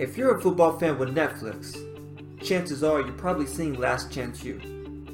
If you're a football fan with Netflix, chances are you've probably seen Last Chance U.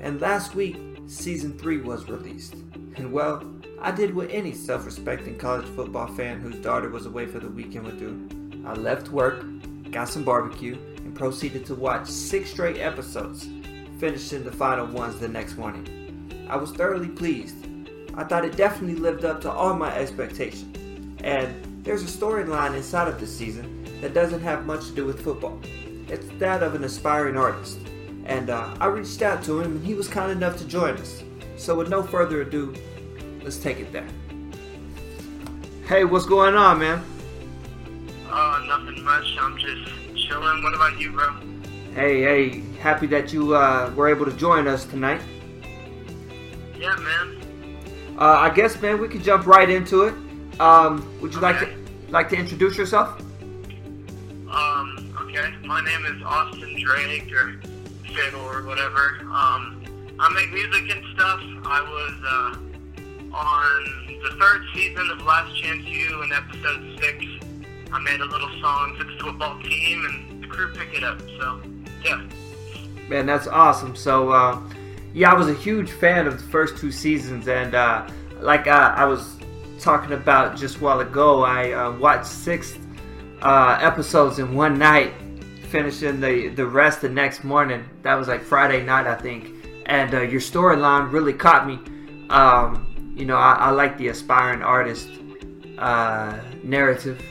And last week, season 3 was released. And well, I did what any self respecting college football fan whose daughter was away for the weekend would do. I left work, got some barbecue, and proceeded to watch six straight episodes, finishing the final ones the next morning. I was thoroughly pleased. I thought it definitely lived up to all my expectations. And there's a storyline inside of this season that doesn't have much to do with football. It's that of an aspiring artist. And uh, I reached out to him, and he was kind enough to join us. So, with no further ado, let's take it there. Hey, what's going on, man? Uh, nothing much. I'm just chilling. What about you, bro? Hey, hey, happy that you uh, were able to join us tonight. Yeah, man. Uh, I guess, man, we could jump right into it. Um, would you Okay. like to like to introduce yourself? My name is Austin Drake or Fiddle or whatever. Um, I make music and stuff. I was uh, on the third season of Last Chance U in episode six. I made a little song for the football team, and the crew picked it up. So, yeah. Man, that's awesome. So, uh, yeah, I was a huge fan of the first two seasons, and uh, like uh, I was talking about just a while ago, I uh, watched six uh, episodes in one night, finishing the the rest the next morning. That was like Friday night, I think. And uh, your storyline really caught me. Um, you know, I, I like the aspiring artist uh, narrative,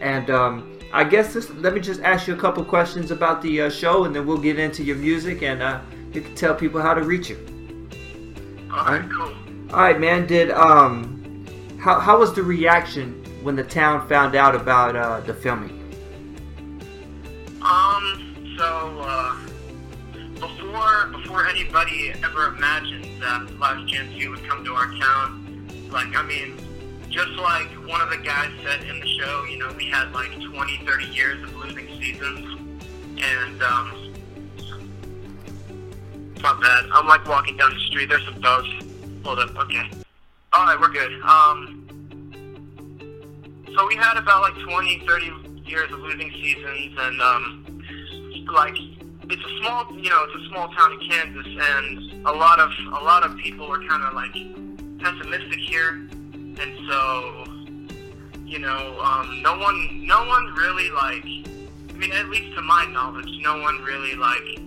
and um, I guess this, let me just ask you a couple questions about the uh, show, and then we'll get into your music, and uh, you can tell people how to reach you. All right, cool. All right, man. Did um, how how was the reaction when the town found out about uh, the filming? So, uh, before, before anybody ever imagined that Last Chance U would come to our town, like, I mean, just like one of the guys said in the show, you know, we had like 20, 30 years of losing seasons, and, um, not bad. I'm like walking down the street, there's some dogs. Hold up, okay. Alright, we're good. Um, so we had about like 20, 30 years of losing seasons, and um, like it's a small, you know, it's a small town in Kansas, and a lot of a lot of people are kind of like pessimistic here, and so you know, um, no one, no one really like, I mean, at least to my knowledge, no one really like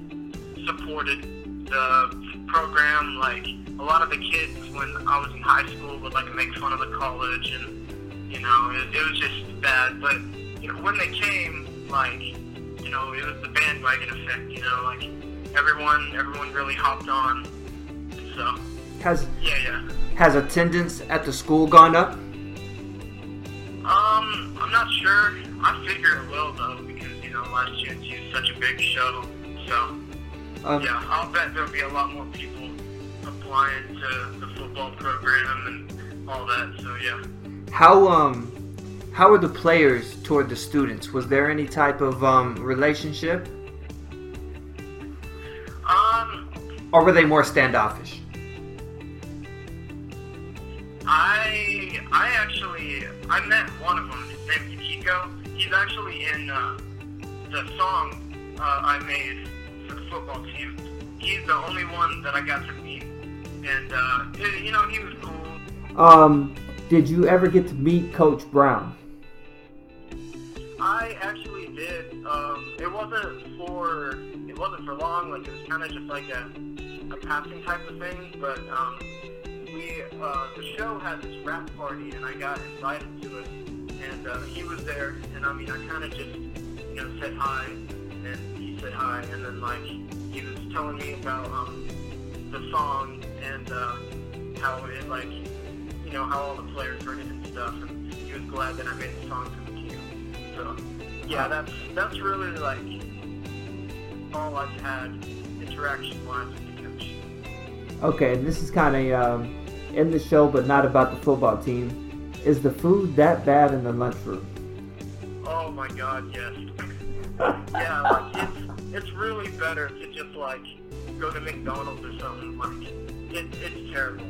supported the program. Like a lot of the kids when I was in high school would like make fun of the college and you know, it, it was just bad. But you know, when they came, like, you know, it was the bandwagon effect. You know, like everyone, everyone really hopped on. So Has yeah, yeah. has attendance at the school gone up? Um, I'm not sure. I figure it will though, because you know, Last year U is such a big show. So Um, yeah, I'll bet there'll be a lot more people applying to the football program and all that. So yeah. How um how were the players toward the students? Was there any type of um relationship, Um, or were they more standoffish? I I actually I met one of them. His name's Kiko. He's actually in uh, the song uh, I made for the football team. He's the only one that I got to meet, and uh, you know he was cool. Um, did you ever get to meet Coach Brown? I actually did. Um, it wasn't for it wasn't for long. Like it was kind of just like a a passing type of thing. But um, we uh, the show had this wrap party, and I got invited to it. And uh, he was there, and I mean, I kind of just you know said hi, and he said hi, and then like he was telling me about um, the song and uh, how it like you know how all the players heard it and stuff, and he was glad that I made the song for the team. So yeah, that's that's really like all I've had interaction wise with the coach. Okay, and this is kind of um, in the show, but not about the football team. Is the food that bad in the lunchroom? Oh my God, yes. yeah, like it's it's really better to just like go to McDonald's or something. Like it, it's terrible.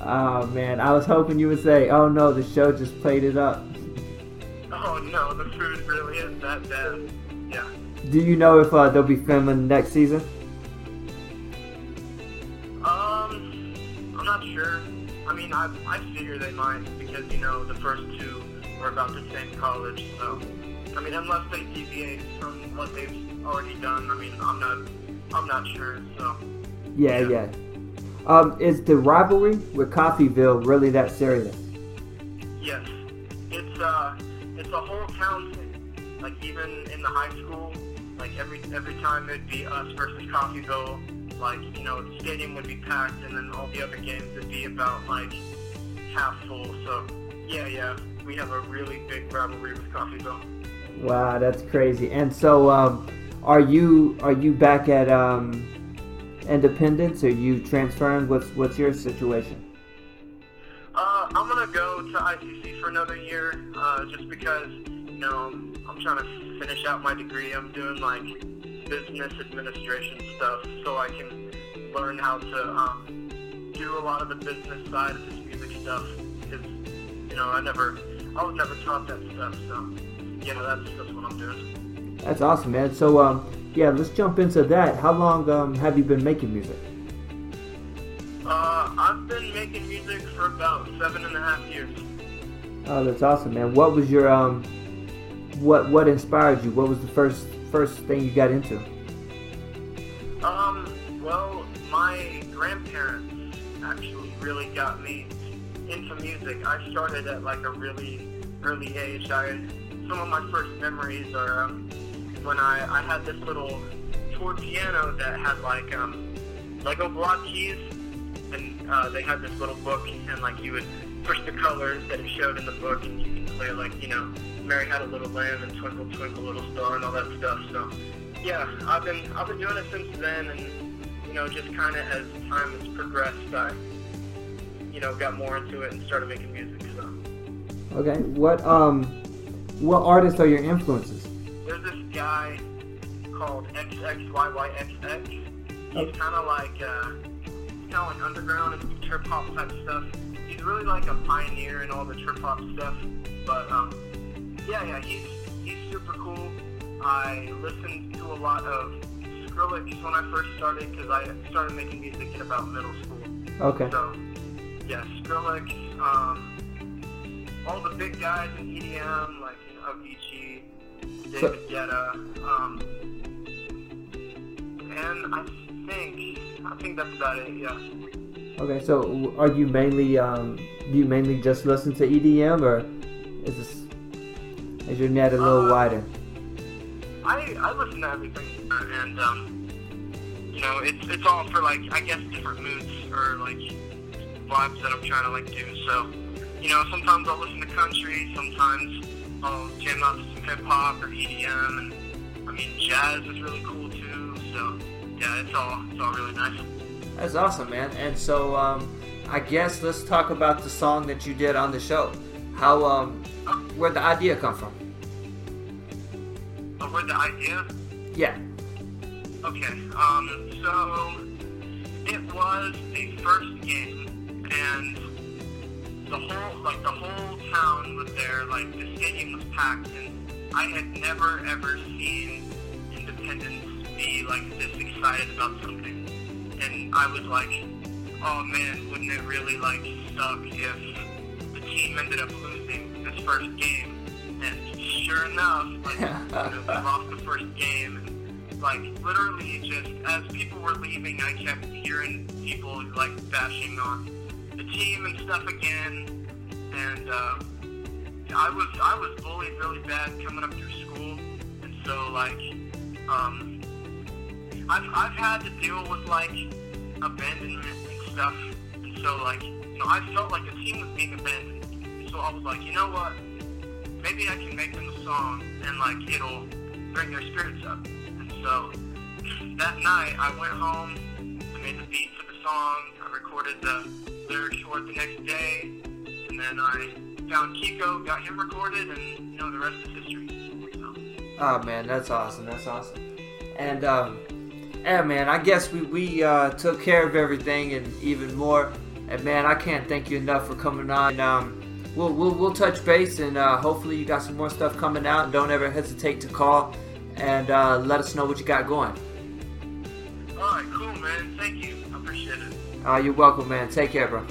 Oh man, I was hoping you would say, "Oh no, the show just played it up." Oh no, the food really is that bad. Yeah. Do you know if uh, they'll be filming next season? Um, I'm not sure. I mean, I I figure they might because you know the first two were about the same college, so I mean, unless they deviate from what they've already done, I mean, I'm not I'm not sure. So. Yeah, yeah. Um, is the rivalry with Coffeyville really that serious? Yes, a whole town thing. Like even in the high school, like every every time it'd be us versus Coffeyville. Like you know, the stadium would be packed, and then all the other games would be about like half full. So yeah, yeah, we have a really big rivalry with Coffeyville. Wow, that's crazy. And so, um, are you are you back at um, Independence? Are you transferring? What's what's your situation? To ICC for another year, uh, just because you know I'm trying to finish out my degree. I'm doing like business administration stuff, so I can learn how to um, do a lot of the business side of this music stuff. Because you know I never, I was never taught that stuff, so yeah, that's that's what I'm doing. That's awesome, man. So, um, yeah, let's jump into that. How long um, have you been making music? Uh, I've been making music for about seven and a half years. Oh, that's awesome, man. What was your um, what what inspired you? What was the first first thing you got into? Um, well, my grandparents actually really got me into music. I started at like a really early age. I some of my first memories are um, when I, I had this little tour piano that had like um, Lego block keys, and uh, they had this little book, and like you would push the colors that it showed in the book, and you could play like you know Mary had a little lamb and Twinkle Twinkle Little Star and all that stuff. So yeah, I've been I've been doing it since then, and you know just kind of as time has progressed, I you know got more into it and started making music. So. Okay, what um, what artists are your influences? There's this guy called XXYYXX. He's kind of like uh, kind of like underground and trip hop type stuff. He's really like a pioneer in all the trip hop stuff. But um, yeah, yeah, he's he's super cool. I listened to a lot of Skrillex when I first started because I started making music in about middle school. Okay. So yeah, Skrillex, um, all the big guys in EDM like you know, Avicii, David Guetta, um, and I think I think that's about it. Yeah. Okay, so are you mainly um, do you mainly just listen to EDM or is this is your net a little Uh, wider? I I listen to everything, and um, you know, it's it's all for like I guess different moods or like vibes that I'm trying to like do. So, you know, sometimes I'll listen to country, sometimes I'll jam out to some hip hop or EDM, and I mean, jazz is really cool too. So, yeah, it's all it's all really nice. That's awesome, man. And so um, I guess let's talk about the song that you did on the show. How um, where'd the idea come from? But with the idea, Yeah. Okay, um, so it was the first game, and the whole, like, the whole town was there, like, the stadium was packed, and I had never, ever seen Independence be, like, this excited about something. And I was like, oh man, wouldn't it really, like, suck if the team ended up losing this first game? And sure enough, like, we lost the first game. And, like, literally, just as people were leaving, I kept hearing people, like, bashing on the team and stuff again. And, uh, I was I was bullied really bad coming up through school, and so like um, I've I've had to deal with like abandonment and stuff, and so like you know I felt like the team was being abandoned. So I was like, you know what? Maybe I can make them a song, and like it'll bring their spirits up. And so that night I went home, I made the beat for the song, I recorded the lyrics for it the next day, and then I found Kiko, got him recorded, and you know the rest is history. So. Oh man, that's awesome. That's awesome. And um, yeah, man, I guess we we uh, took care of everything and even more. And man, I can't thank you enough for coming on. And, um, we'll, we'll we'll touch base, and uh, hopefully you got some more stuff coming out. And don't ever hesitate to call and uh, let us know what you got going. All right, cool, man. Thank you. I appreciate it. Uh, you're welcome, man. Take care, bro.